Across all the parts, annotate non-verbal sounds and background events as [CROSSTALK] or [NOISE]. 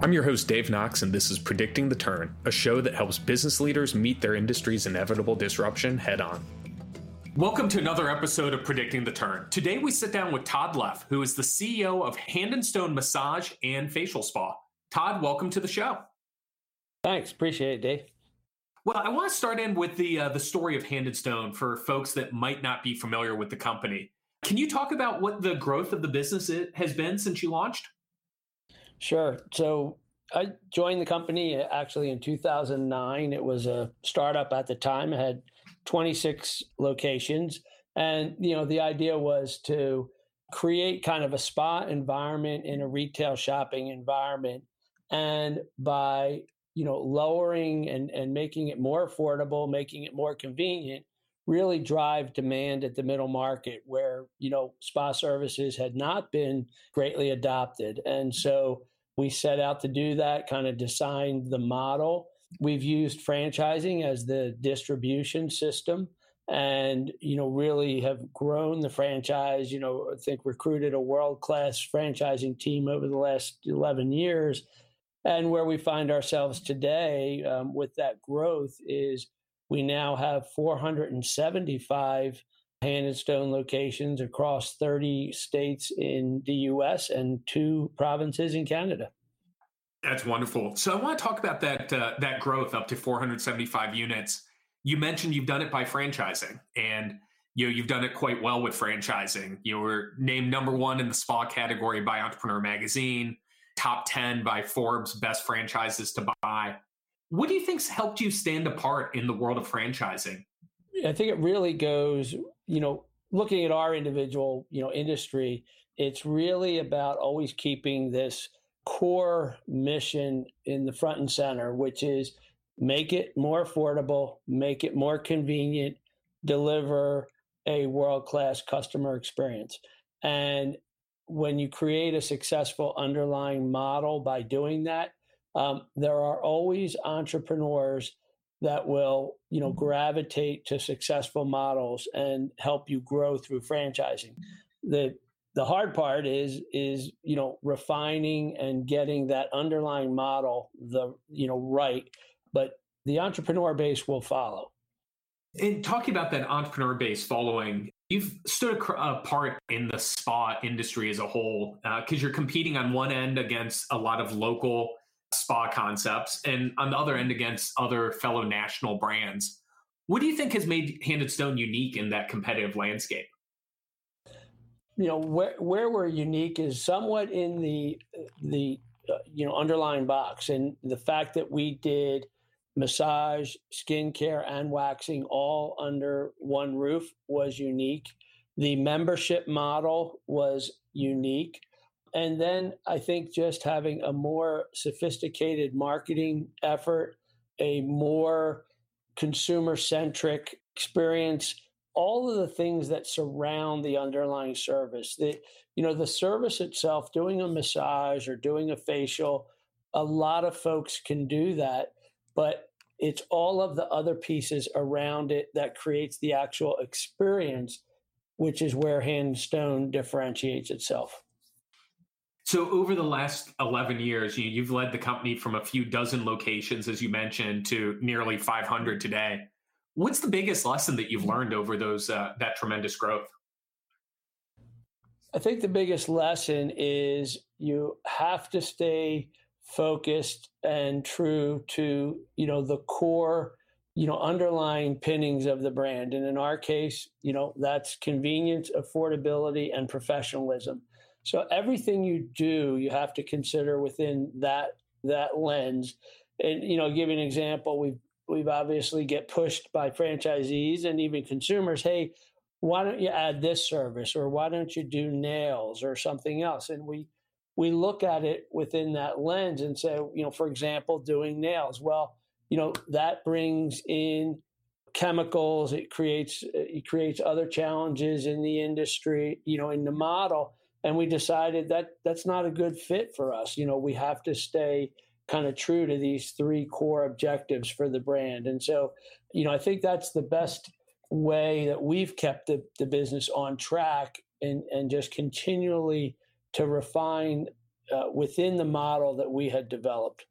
I'm your host, Dave Knox, and this is Predicting the Turn, a show that helps business leaders meet their industry's inevitable disruption head on. Welcome to another episode of Predicting the Turn. Today we sit down with Todd Leff, who is the CEO of Hand and Stone Massage and Facial Spa. Todd, welcome to the show. Thanks, appreciate it, Dave. Well, I want to start in with the uh, the story of Hand and Stone for folks that might not be familiar with the company. Can you talk about what the growth of the business has been since you launched? Sure. So I joined the company uh, actually in 2009. It was a startup at the time. It had 26 locations. And, you know, the idea was to create kind of a spa environment in a retail shopping environment. And by, you know, lowering and, and making it more affordable, making it more convenient, really drive demand at the middle market where, you know, spa services had not been greatly adopted. And so we set out to do that, kind of designed the model We've used franchising as the distribution system and you know really have grown the franchise you know i think recruited a world class franchising team over the last 11 years and where we find ourselves today um, with that growth is we now have 475 hand and stone locations across 30 states in the us and two provinces in canada that's wonderful. So I want to talk about that uh, that growth up to 475 units. You mentioned you've done it by franchising, and you know you've done it quite well with franchising. You were named number one in the spa category by Entrepreneur Magazine, top 10 by Forbes Best Franchises to Buy. What do you think's helped you stand apart in the world of franchising? I think it really goes, you know, looking at our individual, you know, industry. It's really about always keeping this core mission in the front and center, which is make it more affordable, make it more convenient, deliver a world class customer experience. And when you create a successful underlying model by doing that, um, there are always entrepreneurs that will, you know, gravitate to successful models and help you grow through franchising. The the hard part is is you know refining and getting that underlying model the you know right but the entrepreneur base will follow and talking about that entrepreneur base following you've stood apart in the spa industry as a whole because uh, you're competing on one end against a lot of local spa concepts and on the other end against other fellow national brands. What do you think has made hand and stone unique in that competitive landscape? You know where where we're unique is somewhat in the the uh, you know underlying box and the fact that we did massage skincare and waxing all under one roof was unique. The membership model was unique and then i think just having a more sophisticated marketing effort a more consumer centric experience all of the things that surround the underlying service the you know the service itself doing a massage or doing a facial a lot of folks can do that but it's all of the other pieces around it that creates the actual experience which is where handstone differentiates itself so over the last 11 years you, you've led the company from a few dozen locations as you mentioned to nearly 500 today. What's the biggest lesson that you've learned over those uh, that tremendous growth? I think the biggest lesson is you have to stay focused and true to you know the core you know underlying pinnings of the brand. And in our case you know that's convenience affordability and professionalism so everything you do you have to consider within that that lens. And you know give you an example we've we've obviously get pushed by franchisees and even consumers hey why don't you add this service? Or why don't you do nails or something else? And we we look at it within that lens and say you know for example doing nails. Well you know that brings in chemicals it creates it creates other challenges in the industry you know in the model and we decided that that's not a good fit for us you know we have to stay kind of true to these three core objectives for the brand. And so, you know, I think that's the best way that we've kept the, the business on track and, and just continually to refine uh, within the model that we had developed.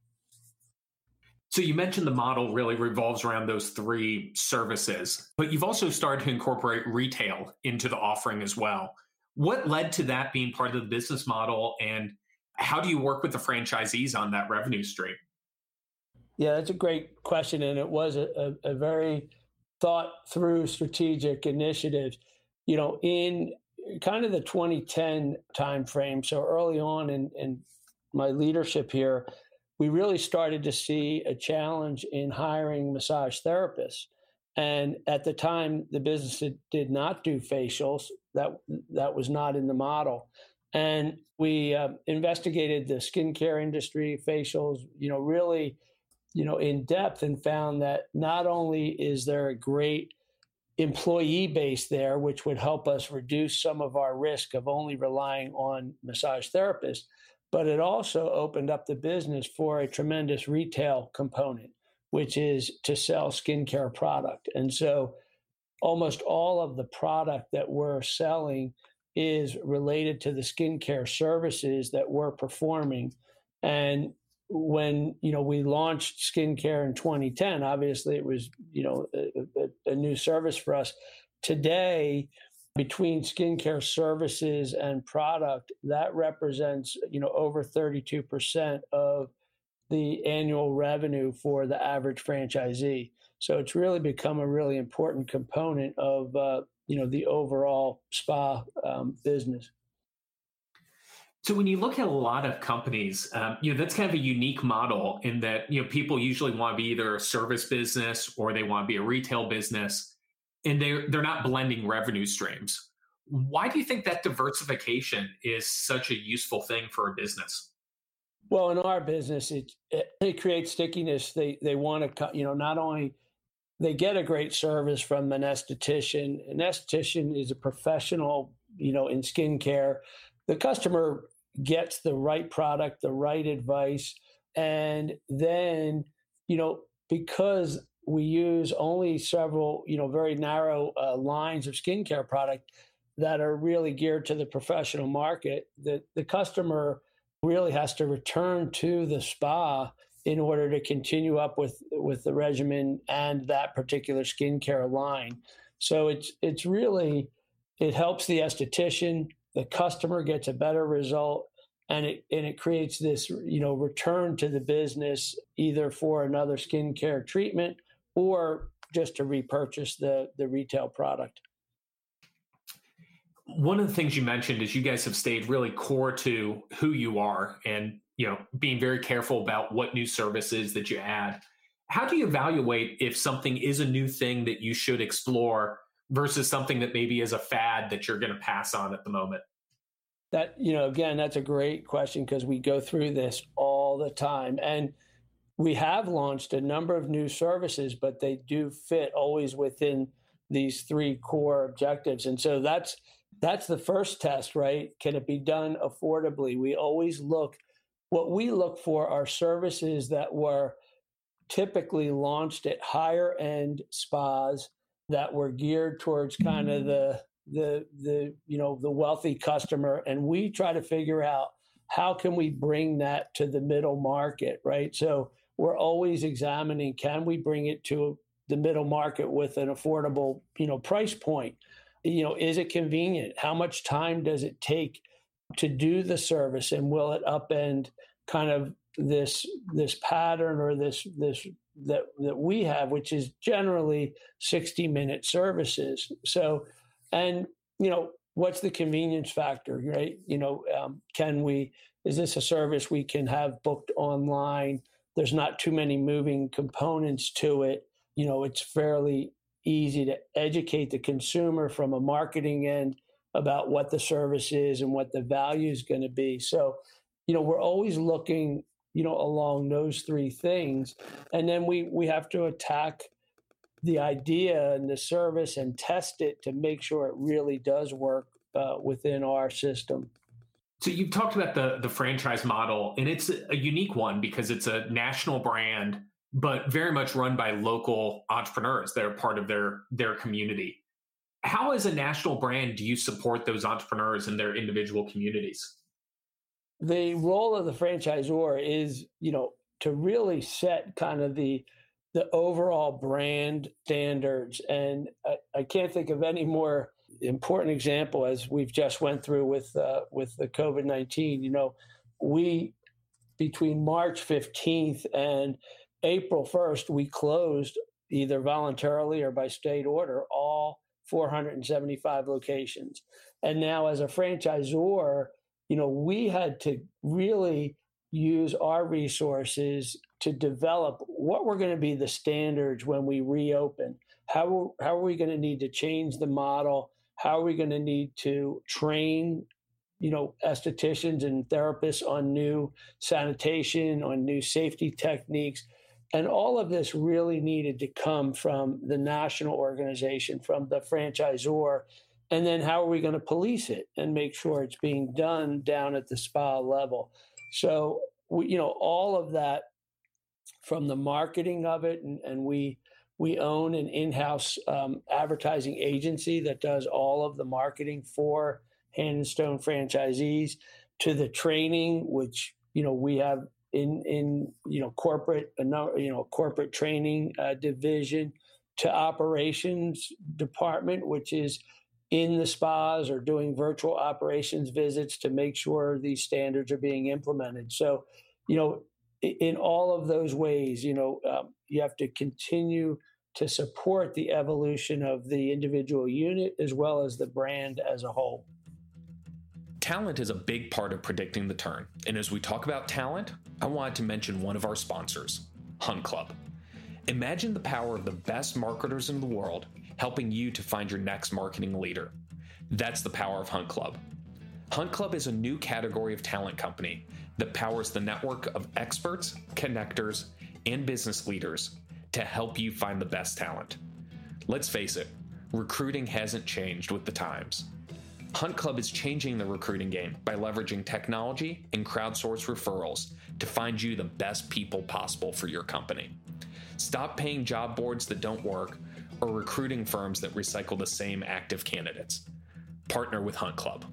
So you mentioned the model really revolves around those three services, but you've also started to incorporate retail into the offering as well. What led to that being part of the business model and how do you work with the franchisees on that revenue stream? Yeah, that's a great question. And it was a, a, a very thought through strategic initiative. You know, in kind of the 2010 timeframe, so early on in, in my leadership here, we really started to see a challenge in hiring massage therapists. And at the time, the business did not do facials. That that was not in the model. And we uh, investigated the skincare industry, facials, you know, really, you know, in depth, and found that not only is there a great employee base there, which would help us reduce some of our risk of only relying on massage therapists, but it also opened up the business for a tremendous retail component, which is to sell skincare product. And so almost all of the product that we're selling is related to the skincare services that we're performing. And when you know we launched skincare in 2010, obviously it was you know a, a, new service for us. Today, between skincare services and product, that represents you know over 32% of the annual revenue for the average franchisee. So it's really become a really important component of uh, you know the overall spa um, business. So when you look at a lot of companies, um, you know that's kind of a unique model in that you know people usually want to be either a service business or they want to be a retail business and they're they're not blending revenue streams. Why do you think that diversification is such a useful thing for a business? Well, in our business, it it, it creates stickiness. They they want to you know not only they get a great service from an esthetician. An esthetician is a professional, you know, in skincare. The customer gets the right product, the right advice, and then you know because we use only several, you know, very narrow uh, lines of skincare product that are really geared to the professional market. The the customer really has to return to the spa in order to continue up with with the regimen and that particular skincare line. So it's it's really it helps the esthetician, the customer gets a better result, and it and it creates this you know return to the business either for another skincare treatment or just to repurchase the the retail product. One of the things you mentioned is you guys have stayed really core to who you are and you know being very careful about what new services that you add. How do you evaluate if something is a new thing that you should explore versus something that maybe is a fad that you're going to pass on at the moment? That you know again that's a great question because we go through this all the time and we have launched a number of new services, but they do fit always within these three core objectives. And so that's that's the first test, right? Can it be done affordably? We always look what we look for are services that were typically launched at higher end spas that were geared towards kind of the the the you know the wealthy customer and we try to figure out how can we bring that to the middle market right so we're always examining can we bring it to the middle market with an affordable you know price point you know is it convenient? How much time does it take to do the service? And will it upend kind of this this pattern or this this that that we have which is generally 60 minute services? So and you know what's the convenience factor right? You know um, can we is this a service we can have booked online? There's not too many moving components to it. You know, it's fairly easy to educate the consumer from a marketing end about what the service is and what the value is going to be. So, you know, we're always looking, you know, along those three things. And then we we have to attack the idea and the service and test it to make sure it really does work uh, within our system. So you've talked about the the franchise model, and it's a unique one because it's a national brand, but very much run by local entrepreneurs that are part of their their community. How, as a national brand, do you support those entrepreneurs in their individual communities? the role of the franchisor is, you know, to really set kind of the the overall brand standards. And I, I can't think of any more important example as we've just went through with uh, with the COVID nineteen. You know, we between March fifteenth and April first, we closed either voluntarily or by state order all 475 locations. And now, as a franchisor, you know, we had to really use our resources to develop what were going to be the standards when we reopen. How, how are we going to need to change the model? How are we going to need to train, you know, estheticians and therapists on new sanitation, on new safety techniques? And all of this really needed to come from the national organization, from the franchisor. And then how are we going to police it and make sure it's being done down at the spa level? So, we, you know, all of that from the marketing of it, and, and we we own an in-house um, advertising agency that does all of the marketing for Hand and Stone franchisees, to the training, which you know we have in in you know corporate you know corporate training uh, division, to operations department, which is in the spas or doing virtual operations visits to make sure these standards are being implemented. So, you know, in all of those ways, you know, um, you have to continue to support the evolution of the individual unit as well as the brand as a whole. Talent is a big part of predicting the turn. And as we talk about talent, I wanted to mention one of our sponsors, Hunt Club. Imagine the power of the best marketers in the world helping you to find your next marketing leader. That's the power of Hunt Club. Hunt Club is a new category of talent company that powers the network of experts, connectors, and business leaders to help you find the best talent. Let's face it, recruiting hasn't changed with the times. Hunt Club is changing the recruiting game by leveraging technology and crowdsource referrals to find you the best people possible for your company. Stop paying job boards that don't work or recruiting firms that recycle the same active candidates. Partner with Hunt Club.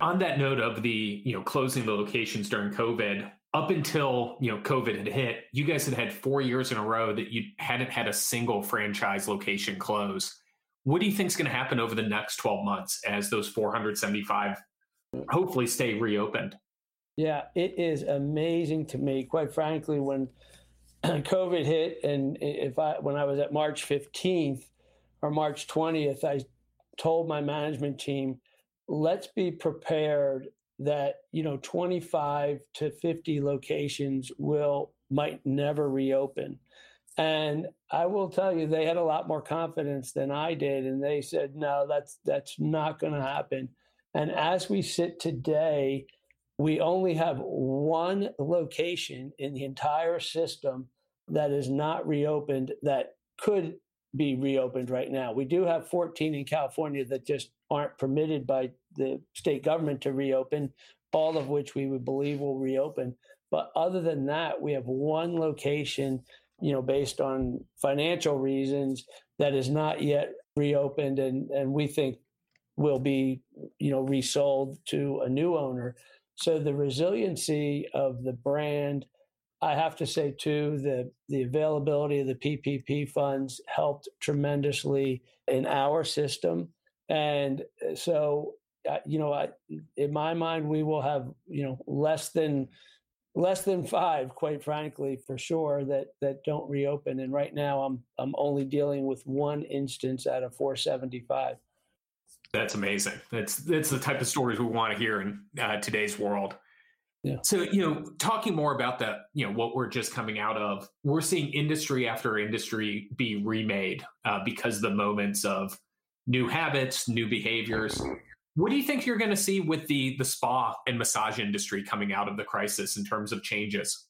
On that note of the, you know, closing the locations during COVID, up until, you know, COVID had hit, you guys had had 4 years in a row that you hadn't had a single franchise location close. What do you think is going to happen over the next 12 months as those 475 hopefully stay reopened? Yeah, it is amazing to me, quite frankly, when [CLEARS THROAT] COVID hit, and if I when I was at March 15th or March 20th, I told my management team, let's be prepared that you know 25 to 50 locations will might never reopen and i will tell you they had a lot more confidence than i did and they said no that's that's not going to happen and as we sit today we only have one location in the entire system that is not reopened that could be reopened right now. We do have 14 in California that just aren't permitted by the state government to reopen, all of which we would believe will reopen. But other than that, we have one location, you know, based on financial reasons that is not yet reopened and, and we think will be, you know, resold to a new owner. So the resiliency of the brand I have to say too the the availability of the PPP funds helped tremendously in our system, and so uh, you know, I, in my mind, we will have you know less than less than five, quite frankly, for sure that that don't reopen. And right now, I'm I'm only dealing with one instance out of 475. That's amazing. That's that's the type of stories we want to hear in uh, today's world. Yeah. So, you know, talking more about that, you know, what we're just coming out of, we're seeing industry after industry be remade uh, because the moments of new habits, new behaviors. What do you think you're going to see with the the spa and massage industry coming out of the crisis in terms of changes?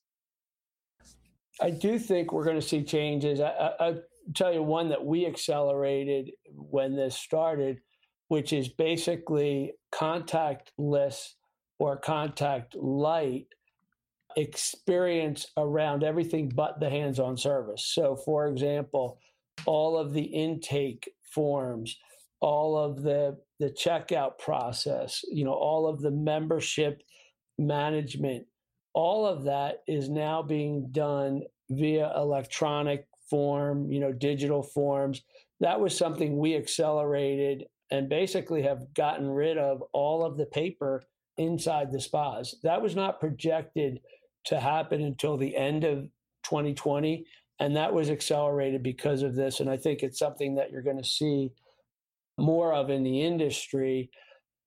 I do think we're going to see changes. I, I, I'll tell you one that we accelerated when this started, which is basically contactless or contact light experience around everything but the hands on service. So, for example, all of the intake forms, all of the, the checkout process, you know, all of the membership management, all of that is now being done via electronic form, you know, digital forms. That was something we accelerated and basically have gotten rid of all of the paper inside the spas. That was not projected to happen until the end of 2020. And that was accelerated because of this. And I think it's something that you're going to see more of in the industry.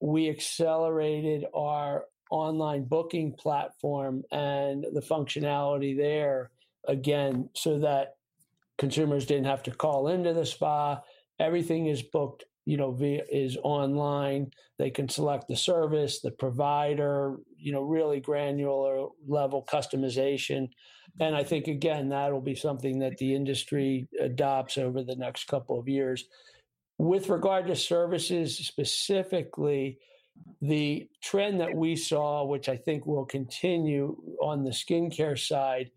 We accelerated our online booking platform and the functionality there again so that consumers didn't have to call into the spa. Everything is booked you know via is online they can select the service the provider you know really granular level customization and i think again that'll be something that the industry adopts over the next couple of years with regard to services specifically the trend that we saw which i think will continue on the skincare side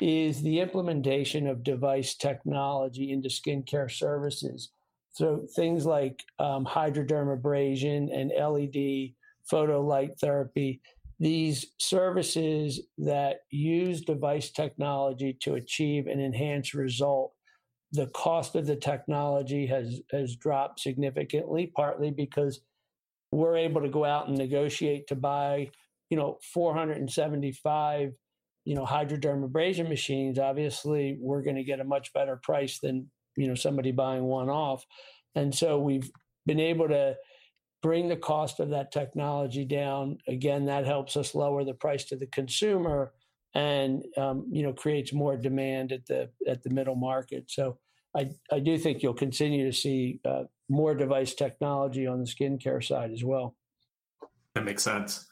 is the implementation of device technology into skincare services. So things like um, hydrodermabrasion and LED photo light therapy, these services that use device technology to achieve an enhanced result, the cost of the technology has has dropped significantly, partly because we're able to go out and negotiate to buy, you know, 475 you know hydrodermabrasion machines. Obviously we're going to get a much better price than you know somebody buying one off. And so we've been able to bring the cost of that technology down. Again that helps us lower the price to the consumer and um, you know creates more demand at the at the middle market. So i i do think you'll continue to see uh, more device technology on the skincare side as well. That makes sense.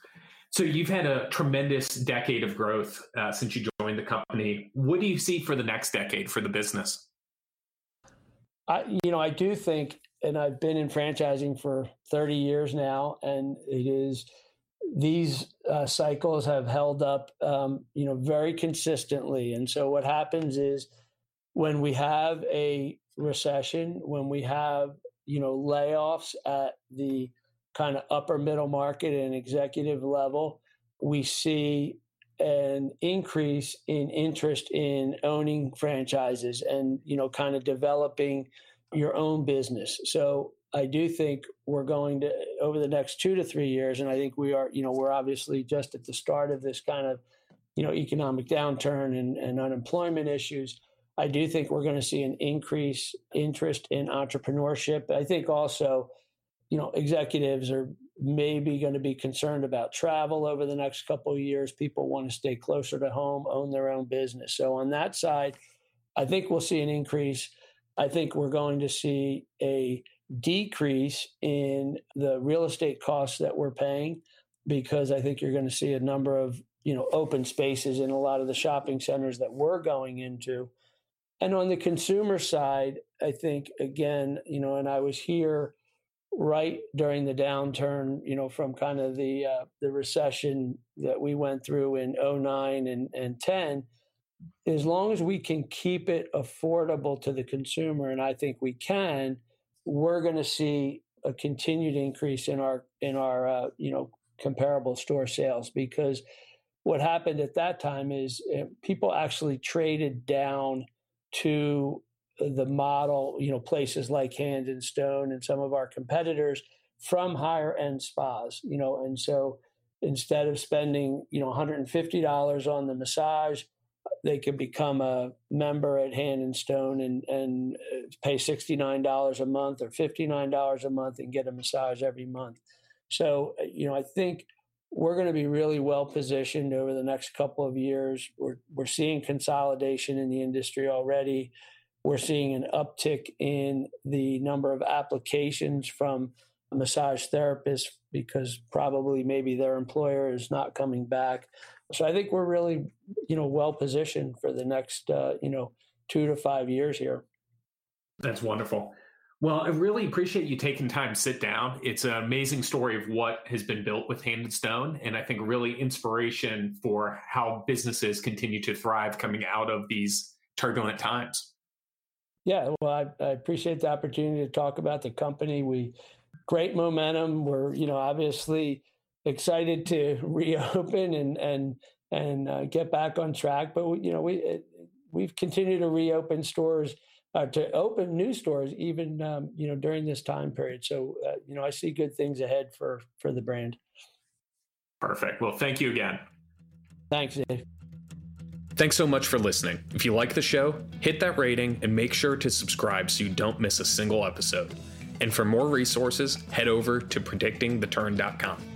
So you've had a tremendous decade of growth uh, since you joined the company. What do you see for the next decade for the business? I, you know, I do think, and I've been in franchising for 30 years now, and it is these uh, cycles have held up, um, you know, very consistently. And so what happens is when we have a recession, when we have, you know, layoffs at the kind of upper middle market and executive level, we see an increase in interest in owning franchises and you know kind of developing your own business so i do think we're going to over the next two to three years and i think we are you know we're obviously just at the start of this kind of you know economic downturn and, and unemployment issues i do think we're going to see an increase interest in entrepreneurship i think also you know executives are maybe going to be concerned about travel over the next couple of years. People want to stay closer to home, own their own business. So on that side, I think we'll see an increase. I think we're going to see a decrease in the real estate costs that we're paying because I think you're going to see a number of you know open spaces in a lot of the shopping centers that we're going into. And on the consumer side, I think again, you know, and I was here right during the downturn, you know, from kind of the uh, the recession that we went through in 09 and, and 10, as long as we can keep it affordable to the consumer, and I think we can, we're going to see a continued increase in our in our uh, you know comparable store sales because what happened at that time is uh, people actually traded down to the model, you know, places like Hand and Stone and some of our competitors from higher end spas, you know, and so instead of spending, you know, $150 on the massage, they could become a member at Hand and Stone and and uh, pay $69 a month or $59 a month and get a massage every month. So, uh, you know, I think we're going to be really well positioned over the next couple of years. We're we're seeing consolidation in the industry already. We're seeing an uptick in the number of applications from massage therapists because probably maybe their employer is not coming back. So I think we're really, you know, well positioned for the next, uh, you know, two to five years here. That's wonderful. Well, I really appreciate you taking time to sit down. It's an amazing story of what has been built with Hand and Stone, and I think really inspiration for how businesses continue to thrive coming out of these turbulent times. Yeah, well, I, I, appreciate the opportunity to talk about the company. We great momentum. We're, you know, obviously excited to [LAUGHS] reopen and and and uh, get back on track. But we, you know, we it, we've continued to reopen stores, uh, to open new stores, even um, you know during this time period. So uh, you know, I see good things ahead for for the brand. Perfect. Well, thank you again. Thanks, Dave. Thanks so much for listening. If you like the show, hit that rating and make sure to subscribe so you don't miss a single episode. And for more resources, head over to predictingtheturn.com.